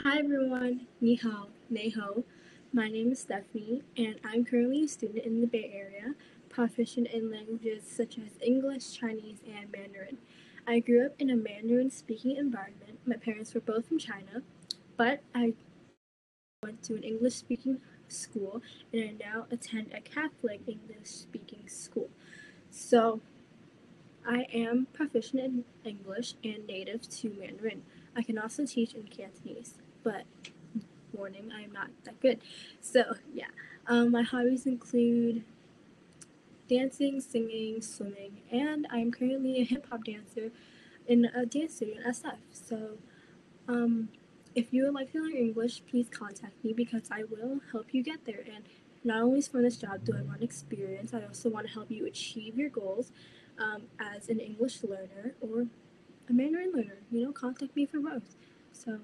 Hi everyone, ni hao, ho. My name is Stephanie, and I'm currently a student in the Bay Area, proficient in languages such as English, Chinese, and Mandarin. I grew up in a Mandarin speaking environment. My parents were both from China, but I went to an English speaking school and I now attend a Catholic English speaking school. So I am proficient in English and native to Mandarin. I can also teach in Cantonese, but warning, I am not that good. So yeah, um, my hobbies include dancing, singing, swimming, and I'm currently a hip hop dancer in a dance studio in SF. So, um, if you would like to learn English, please contact me because I will help you get there. And not only for this job do I want experience, I also want to help you achieve your goals um, as an English learner or a Mandarin learner. You know, contact me for both. So,